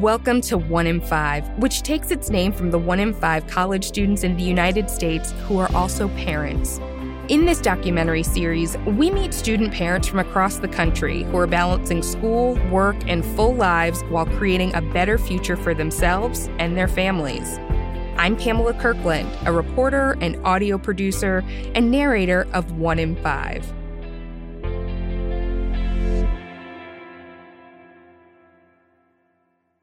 Welcome to One in Five, which takes its name from the one in five college students in the United States who are also parents. In this documentary series, we meet student parents from across the country who are balancing school, work, and full lives while creating a better future for themselves and their families. I'm Pamela Kirkland, a reporter and audio producer and narrator of One in Five.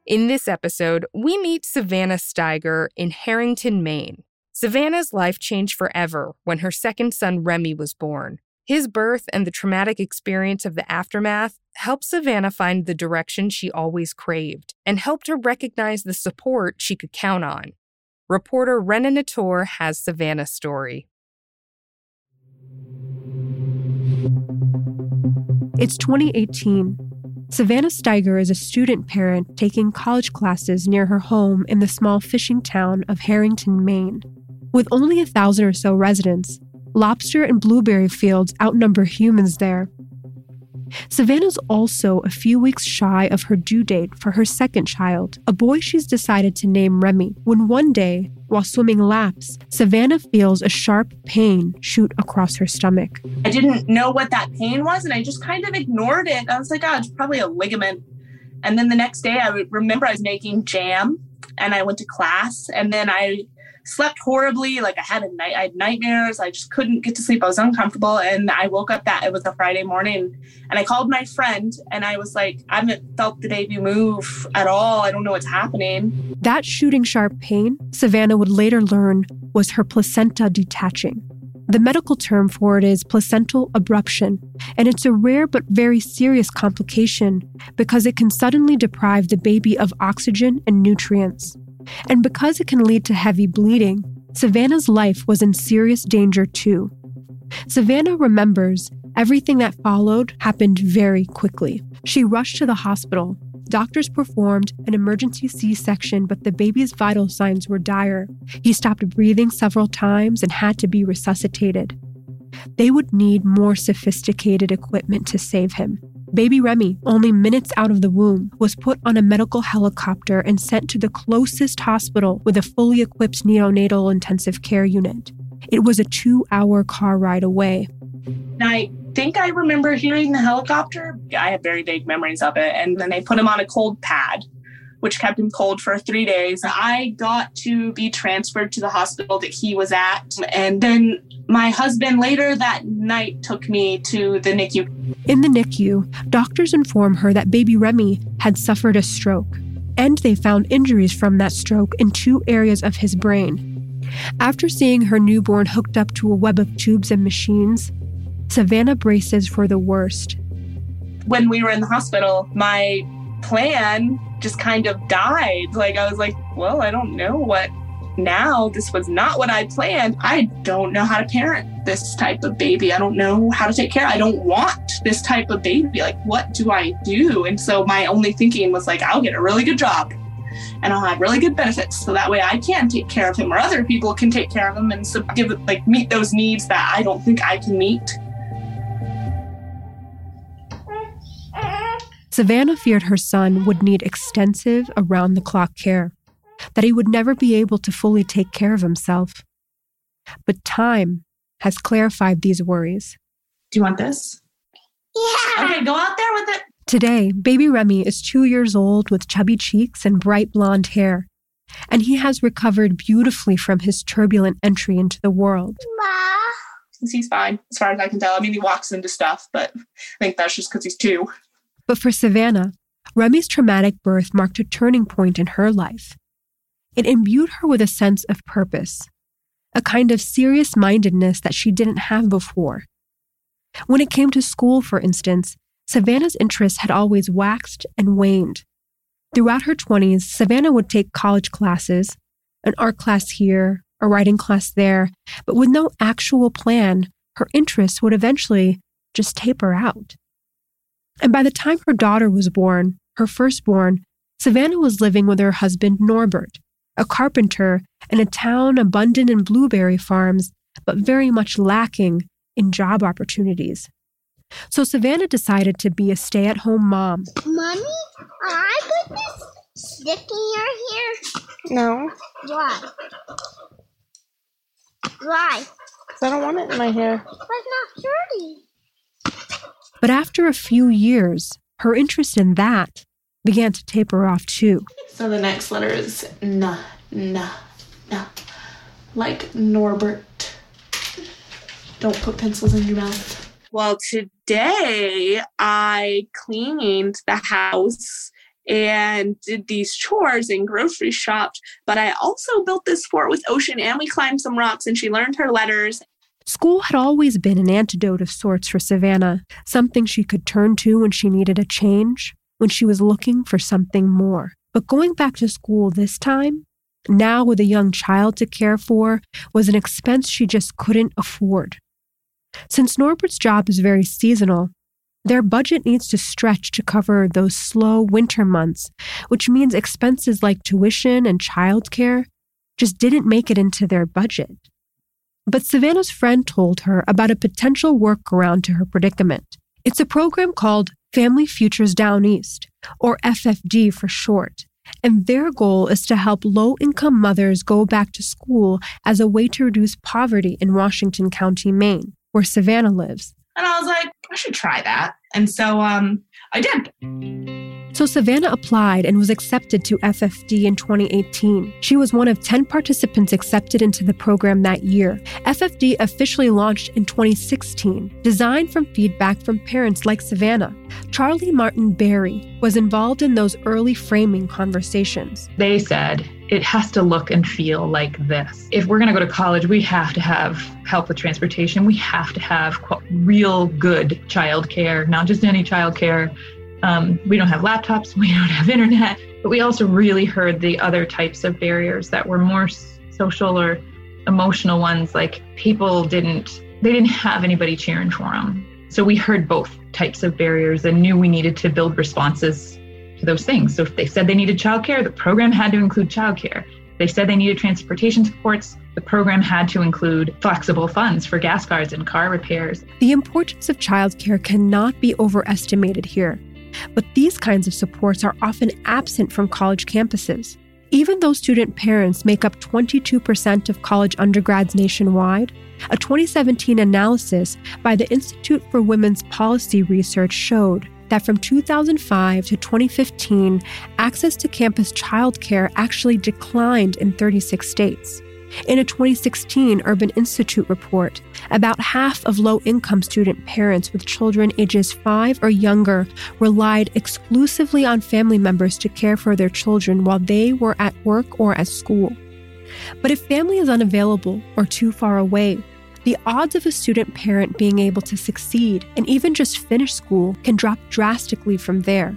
In this episode, we meet Savannah Steiger in Harrington, Maine. Savannah's life changed forever when her second son Remy was born. His birth and the traumatic experience of the aftermath helped Savannah find the direction she always craved and helped her recognize the support she could count on. Reporter Rhana Natour has Savannah's story. It's 2018 Savannah Steiger is a student parent taking college classes near her home in the small fishing town of Harrington, Maine. With only a thousand or so residents, lobster and blueberry fields outnumber humans there. Savannah's also a few weeks shy of her due date for her second child, a boy she's decided to name Remy, when one day, while swimming laps, Savannah feels a sharp pain shoot across her stomach. I didn't know what that pain was, and I just kind of ignored it. I was like, oh, it's probably a ligament. And then the next day, I remember I was making jam and I went to class, and then I slept horribly. Like I had a night, I had nightmares. I just couldn't get to sleep. I was uncomfortable. And I woke up that it was a Friday morning and I called my friend and I was like, I haven't felt the baby move at all. I don't know what's happening. That shooting sharp pain, Savannah would later learn, was her placenta detaching. The medical term for it is placental abruption, and it's a rare but very serious complication because it can suddenly deprive the baby of oxygen and nutrients. And because it can lead to heavy bleeding, Savannah's life was in serious danger too. Savannah remembers everything that followed happened very quickly. She rushed to the hospital. Doctors performed an emergency C section, but the baby's vital signs were dire. He stopped breathing several times and had to be resuscitated. They would need more sophisticated equipment to save him. Baby Remy, only minutes out of the womb, was put on a medical helicopter and sent to the closest hospital with a fully equipped neonatal intensive care unit. It was a two hour car ride away. I think I remember hearing the helicopter. I have very vague memories of it. And then they put him on a cold pad which kept him cold for three days. I got to be transferred to the hospital that he was at. And then my husband later that night took me to the NICU. In the NICU, doctors inform her that baby Remy had suffered a stroke, and they found injuries from that stroke in two areas of his brain. After seeing her newborn hooked up to a web of tubes and machines, Savannah braces for the worst. When we were in the hospital, my plan just kind of died. Like I was like, well, I don't know what now. This was not what I planned. I don't know how to parent this type of baby. I don't know how to take care. I don't want this type of baby. Like, what do I do? And so my only thinking was like, I'll get a really good job and I'll have really good benefits. So that way I can take care of him or other people can take care of him and so give like meet those needs that I don't think I can meet. Savannah feared her son would need extensive, around the clock care, that he would never be able to fully take care of himself. But time has clarified these worries. Do you want this? Yeah. Okay, go out there with it. Today, baby Remy is two years old with chubby cheeks and bright blonde hair, and he has recovered beautifully from his turbulent entry into the world. Ma. He's fine, as far as I can tell. I mean, he walks into stuff, but I think that's just because he's two. But for Savannah, Remy's traumatic birth marked a turning point in her life. It imbued her with a sense of purpose, a kind of serious mindedness that she didn't have before. When it came to school, for instance, Savannah's interests had always waxed and waned. Throughout her 20s, Savannah would take college classes, an art class here, a writing class there, but with no actual plan, her interests would eventually just taper out. And by the time her daughter was born, her firstborn, Savannah was living with her husband Norbert, a carpenter in a town abundant in blueberry farms, but very much lacking in job opportunities. So Savannah decided to be a stay at home mom. Mommy, I put this stick in your hair? No, Why? Why? because I don't want it in my hair. But it's not dirty. But after a few years, her interest in that began to taper off too. So the next letter is N, N, N. Like Norbert. Don't put pencils in your mouth. Well, today I cleaned the house and did these chores and grocery shopped, but I also built this fort with Ocean and we climbed some rocks and she learned her letters. School had always been an antidote of sorts for Savannah, something she could turn to when she needed a change, when she was looking for something more. But going back to school this time, now with a young child to care for, was an expense she just couldn't afford. Since Norbert's job is very seasonal, their budget needs to stretch to cover those slow winter months, which means expenses like tuition and childcare just didn't make it into their budget. But Savannah's friend told her about a potential workaround to her predicament. It's a program called Family Futures Downeast, or FFD for short. And their goal is to help low income mothers go back to school as a way to reduce poverty in Washington County, Maine, where Savannah lives. And I was like, I should try that. And so um, I did. So Savannah applied and was accepted to FFD in 2018. She was one of 10 participants accepted into the program that year. FFD officially launched in 2016, designed from feedback from parents like Savannah. Charlie Martin Berry was involved in those early framing conversations. They said it has to look and feel like this. If we're going to go to college, we have to have help with transportation. We have to have real good childcare, not just any childcare. Um, we don't have laptops, we don't have internet, but we also really heard the other types of barriers that were more social or emotional ones. Like people didn't, they didn't have anybody cheering for them. So we heard both types of barriers and knew we needed to build responses to those things. So if they said they needed childcare, the program had to include childcare. They said they needed transportation supports, the program had to include flexible funds for gas cards and car repairs. The importance of childcare cannot be overestimated here, but these kinds of supports are often absent from college campuses. Even though student parents make up 22% of college undergrads nationwide, a 2017 analysis by the Institute for Women's Policy Research showed that from 2005 to 2015, access to campus childcare actually declined in 36 states. In a 2016 Urban Institute report, about half of low income student parents with children ages 5 or younger relied exclusively on family members to care for their children while they were at work or at school. But if family is unavailable or too far away, the odds of a student parent being able to succeed and even just finish school can drop drastically from there.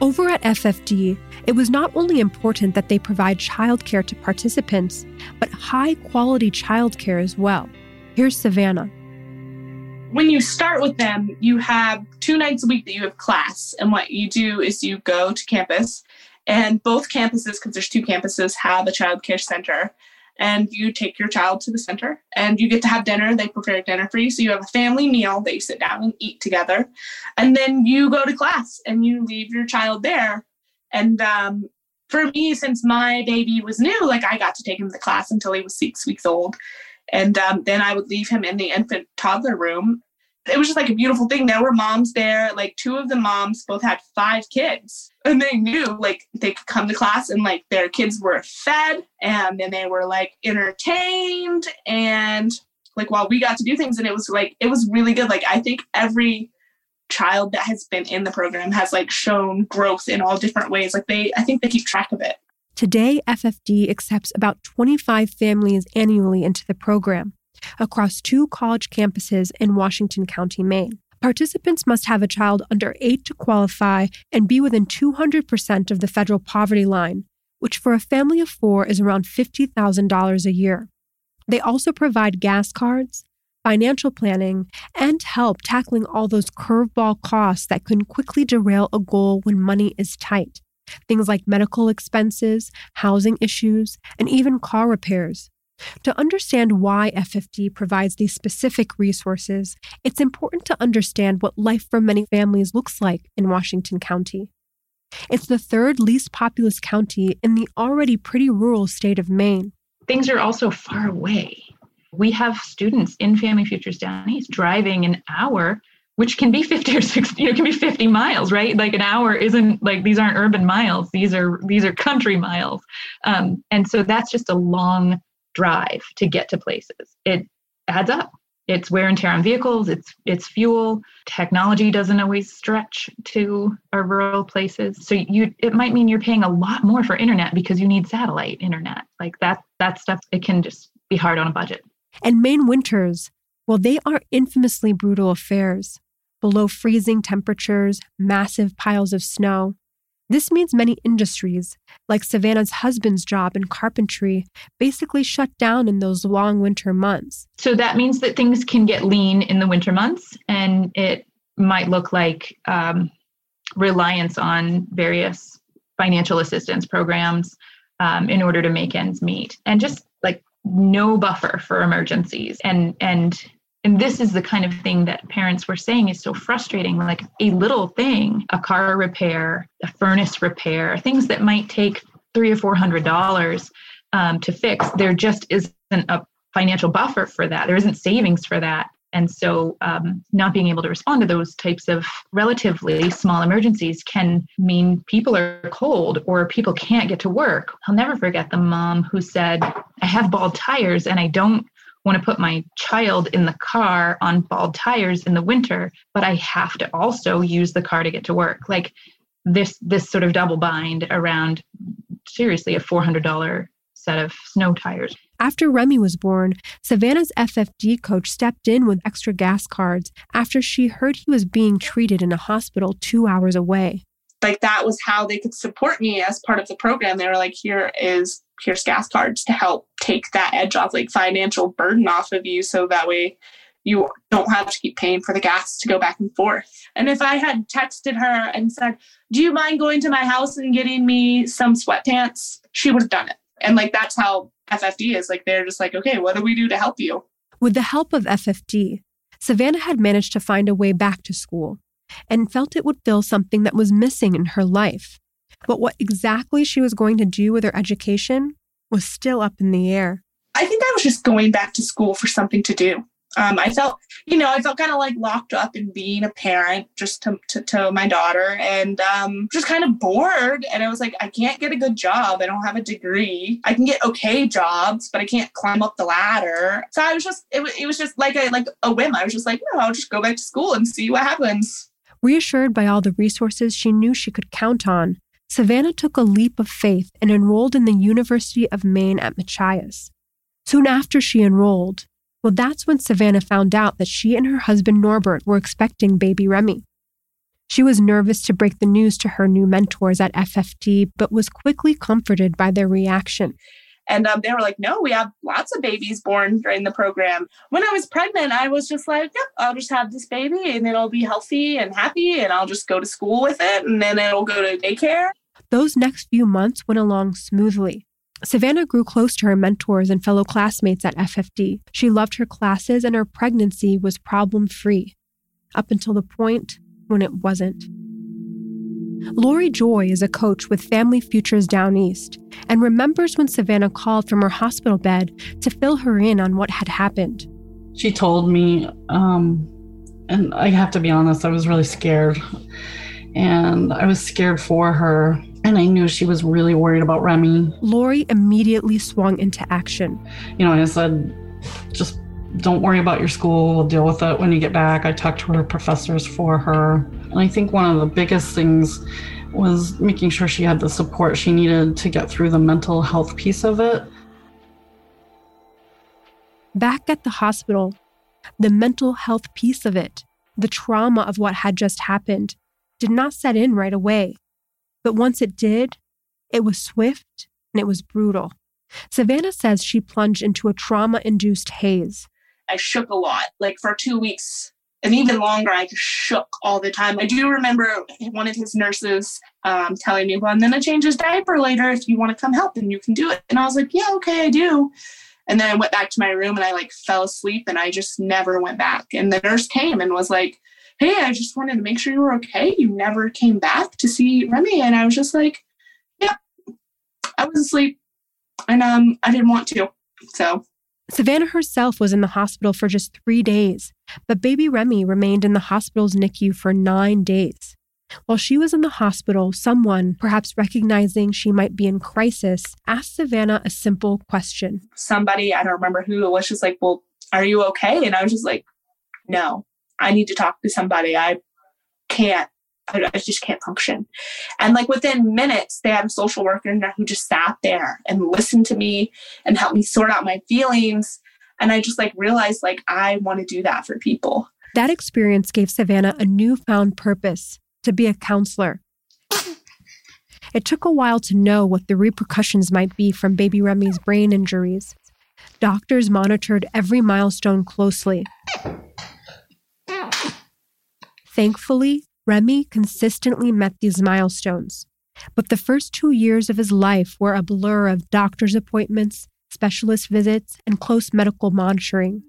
Over at FFD, it was not only important that they provide childcare to participants, but high quality childcare as well. Here's Savannah. When you start with them, you have two nights a week that you have class. And what you do is you go to campus, and both campuses, because there's two campuses, have a child care center. And you take your child to the center and you get to have dinner. They prepare dinner for you. So you have a family meal that you sit down and eat together. And then you go to class and you leave your child there. And um, for me, since my baby was new, like I got to take him to class until he was six weeks old. And um, then I would leave him in the infant toddler room. It was just like a beautiful thing. There were moms there. Like two of the moms both had five kids. And they knew like they could come to class and like their kids were fed and then they were like entertained. And like while we got to do things and it was like, it was really good. Like I think every child that has been in the program has like shown growth in all different ways. Like they, I think they keep track of it. Today, FFD accepts about 25 families annually into the program across two college campuses in Washington County, Maine. Participants must have a child under eight to qualify and be within 200% of the federal poverty line, which for a family of four is around $50,000 a year. They also provide gas cards, financial planning, and help tackling all those curveball costs that can quickly derail a goal when money is tight. Things like medical expenses, housing issues, and even car repairs. To understand why FFD provides these specific resources, it's important to understand what life for many families looks like in Washington County. It's the third least populous county in the already pretty rural state of Maine. Things are also far away. We have students in Family Futures Downeast driving an hour, which can be 50 or 60, you know, can be 50 miles, right? Like an hour isn't like these aren't urban miles. These are these are country miles. Um, and so that's just a long drive to get to places. It adds up. It's wear and tear on vehicles. It's it's fuel. Technology doesn't always stretch to our rural places. So you it might mean you're paying a lot more for internet because you need satellite internet. Like that that stuff it can just be hard on a budget. And maine winters well they are infamously brutal affairs below freezing temperatures massive piles of snow this means many industries, like Savannah's husband's job in carpentry, basically shut down in those long winter months. So that means that things can get lean in the winter months, and it might look like um, reliance on various financial assistance programs um, in order to make ends meet, and just like no buffer for emergencies and and and this is the kind of thing that parents were saying is so frustrating like a little thing a car repair a furnace repair things that might take three or four hundred dollars um, to fix. There just isn't a financial buffer for that. There isn't savings for that. And so um, not being able to respond to those types of relatively small emergencies can mean people are cold or people can't get to work. I'll never forget the mom who said i have bald tires and i don't want to put my child in the car on bald tires in the winter, but I have to also use the car to get to work. Like this this sort of double bind around seriously a $400 set of snow tires. After Remy was born, Savannah's FFD coach stepped in with extra gas cards after she heard he was being treated in a hospital 2 hours away. Like that was how they could support me as part of the program. They were like here is here's gas cards to help take that edge off, like financial burden off of you, so that way you don't have to keep paying for the gas to go back and forth. And if I had texted her and said, Do you mind going to my house and getting me some sweatpants? She would have done it. And like that's how FFD is. Like they're just like, okay, what do we do to help you? With the help of FFD, Savannah had managed to find a way back to school and felt it would fill something that was missing in her life. But what exactly she was going to do with her education was still up in the air. I think I was just going back to school for something to do. Um, I felt, you know, I felt kind of like locked up in being a parent just to, to, to my daughter and um, just kind of bored. And I was like, I can't get a good job. I don't have a degree. I can get okay jobs, but I can't climb up the ladder. So I was just, it, it was just like a, like a whim. I was just like, no, I'll just go back to school and see what happens. Reassured by all the resources she knew she could count on, Savannah took a leap of faith and enrolled in the University of Maine at Machias. Soon after she enrolled, well, that's when Savannah found out that she and her husband Norbert were expecting baby Remy. She was nervous to break the news to her new mentors at FFD, but was quickly comforted by their reaction. And um, they were like, no, we have lots of babies born during the program. When I was pregnant, I was just like, yep, I'll just have this baby and it'll be healthy and happy and I'll just go to school with it and then it'll go to daycare. Those next few months went along smoothly. Savannah grew close to her mentors and fellow classmates at FFD. She loved her classes and her pregnancy was problem free, up until the point when it wasn't. Lori Joy is a coach with Family Futures Downeast and remembers when Savannah called from her hospital bed to fill her in on what had happened. She told me, um, and I have to be honest, I was really scared. And I was scared for her. And I knew she was really worried about Remy. Lori immediately swung into action. You know, I said, just don't worry about your school. We'll deal with it when you get back. I talked to her professors for her. And I think one of the biggest things was making sure she had the support she needed to get through the mental health piece of it. Back at the hospital, the mental health piece of it, the trauma of what had just happened, did not set in right away. But once it did, it was swift and it was brutal. Savannah says she plunged into a trauma induced haze. I shook a lot. Like for two weeks and even longer, I just shook all the time. I do remember one of his nurses um, telling me, well, I'm going to change his diaper later. If you want to come help, and you can do it. And I was like, yeah, okay, I do. And then I went back to my room and I like fell asleep and I just never went back. And the nurse came and was like, Hey, I just wanted to make sure you were okay. You never came back to see Remy. And I was just like, Yeah, I was asleep and um, I didn't want to. So Savannah herself was in the hospital for just three days, but baby Remy remained in the hospital's NICU for nine days. While she was in the hospital, someone, perhaps recognizing she might be in crisis, asked Savannah a simple question. Somebody, I don't remember who, was just like, Well, are you okay? And I was just like, No, I need to talk to somebody. I can't. I, I just can't function. And like within minutes, they had a social worker that who just sat there and listened to me and helped me sort out my feelings. And I just like realized like I want to do that for people. That experience gave Savannah a newfound purpose to be a counselor. It took a while to know what the repercussions might be from baby Remy's brain injuries. Doctors monitored every milestone closely. Thankfully, Remy consistently met these milestones. But the first two years of his life were a blur of doctor's appointments, specialist visits, and close medical monitoring.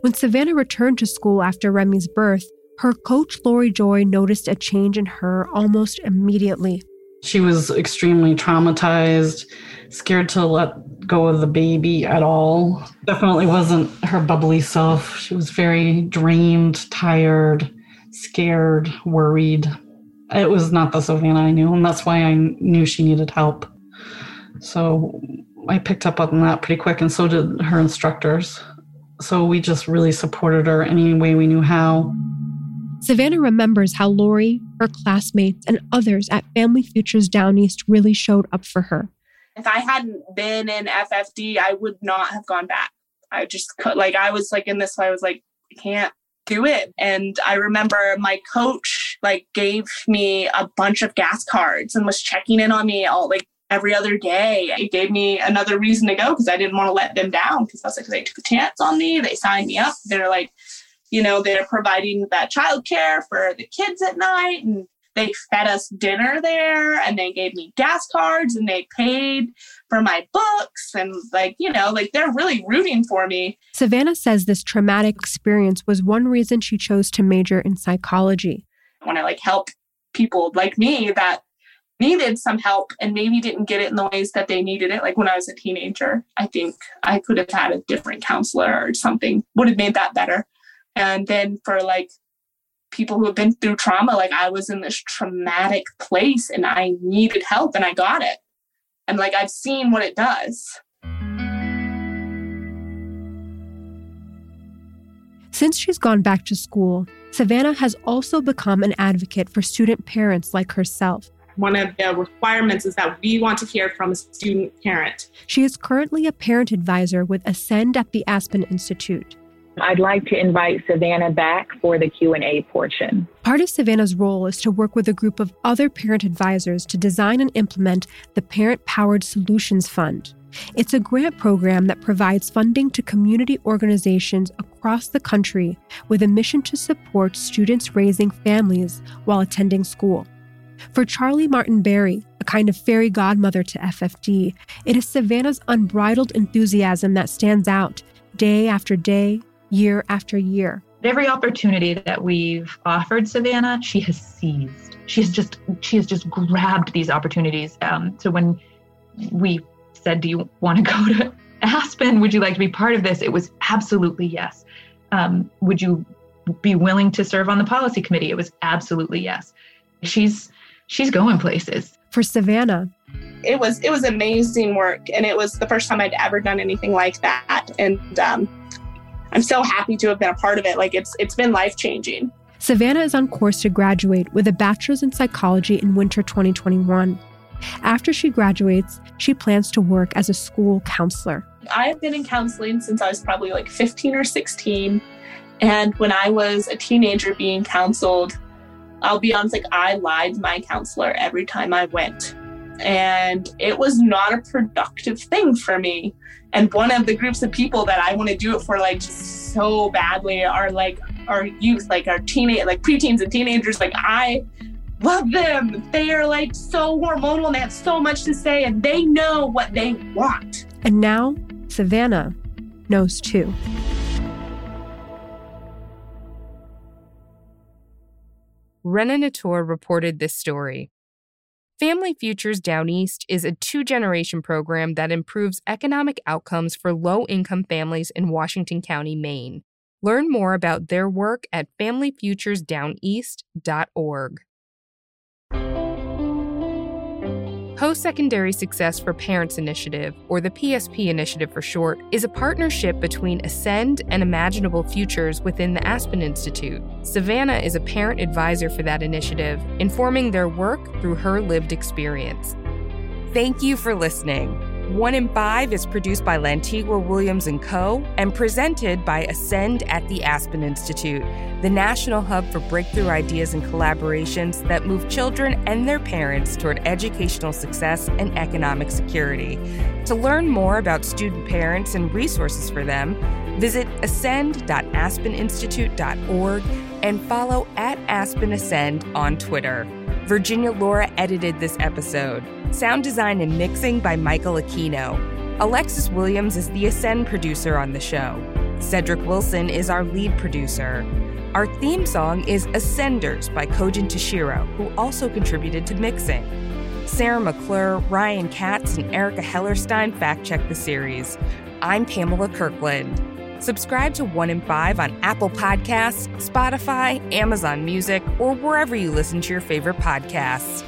When Savannah returned to school after Remy's birth, her coach Lori Joy noticed a change in her almost immediately. She was extremely traumatized, scared to let go of the baby at all. Definitely wasn't her bubbly self. She was very drained, tired, scared, worried. It was not the Savannah I knew, and that's why I knew she needed help. So I picked up on that pretty quick, and so did her instructors. So we just really supported her any way we knew how. Savannah remembers how Lori, her classmates, and others at Family Futures Downeast really showed up for her. If I hadn't been in FFD, I would not have gone back. I just could, like, I was like in this, I was like, I can't do it. And I remember my coach, like, gave me a bunch of gas cards and was checking in on me all, like, every other day. It gave me another reason to go because I didn't want to let them down because I was like, they took a chance on me. They signed me up. They're like, you know, they're providing that childcare for the kids at night and they fed us dinner there and they gave me gas cards and they paid for my books and like, you know, like they're really rooting for me. Savannah says this traumatic experience was one reason she chose to major in psychology. I want to like help people like me that needed some help and maybe didn't get it in the ways that they needed it. Like when I was a teenager, I think I could have had a different counselor or something would have made that better. And then for like people who have been through trauma, like I was in this traumatic place and I needed help and I got it. And like I've seen what it does. Since she's gone back to school, Savannah has also become an advocate for student parents like herself. One of the requirements is that we want to hear from a student parent. She is currently a parent advisor with Ascend at the Aspen Institute. I'd like to invite Savannah back for the Q&A portion. Part of Savannah's role is to work with a group of other parent advisors to design and implement the Parent Powered Solutions Fund. It's a grant program that provides funding to community organizations across the country with a mission to support students raising families while attending school. For Charlie Martin Berry, a kind of fairy godmother to FFD, it is Savannah's unbridled enthusiasm that stands out day after day, year after year. Every opportunity that we've offered Savannah, she has seized. She has just she has just grabbed these opportunities. Um, so when we said, "Do you want to go to Aspen? Would you like to be part of this?" It was absolutely yes. Um, would you be willing to serve on the policy committee? It was absolutely yes. She's she's going places. For Savannah, it was it was amazing work, and it was the first time I'd ever done anything like that. And um, I'm so happy to have been a part of it. Like it's it's been life changing. Savannah is on course to graduate with a bachelor's in psychology in winter 2021. After she graduates, she plans to work as a school counselor. I have been in counseling since I was probably like 15 or 16. And when I was a teenager being counseled, I'll be honest, like I lied to my counselor every time I went. And it was not a productive thing for me and one of the groups of people that I want to do it for like just so badly are like our youth, like our teenage, like preteens and teenagers. Like I love them. They are like so hormonal and they have so much to say and they know what they want. And now Savannah knows too. Rhana Natour reported this story Family Futures Downeast is a two generation program that improves economic outcomes for low income families in Washington County, Maine. Learn more about their work at familyfuturesdowneast.org. Post Secondary Success for Parents Initiative, or the PSP Initiative for short, is a partnership between Ascend and Imaginable Futures within the Aspen Institute. Savannah is a parent advisor for that initiative, informing their work through her lived experience. Thank you for listening. One in Five is produced by Lantigua Williams & Co. and presented by Ascend at the Aspen Institute, the national hub for breakthrough ideas and collaborations that move children and their parents toward educational success and economic security. To learn more about student parents and resources for them, visit ascend.aspeninstitute.org and follow at Aspen Ascend on Twitter. Virginia Lora edited this episode. Sound design and mixing by Michael Aquino. Alexis Williams is the Ascend producer on the show. Cedric Wilson is our lead producer. Our theme song is Ascenders by Kojin Toshiro, who also contributed to mixing. Sarah McClure, Ryan Katz, and Erica Hellerstein fact check the series. I'm Pamela Kirkland. Subscribe to One in Five on Apple Podcasts, Spotify, Amazon Music, or wherever you listen to your favorite podcasts.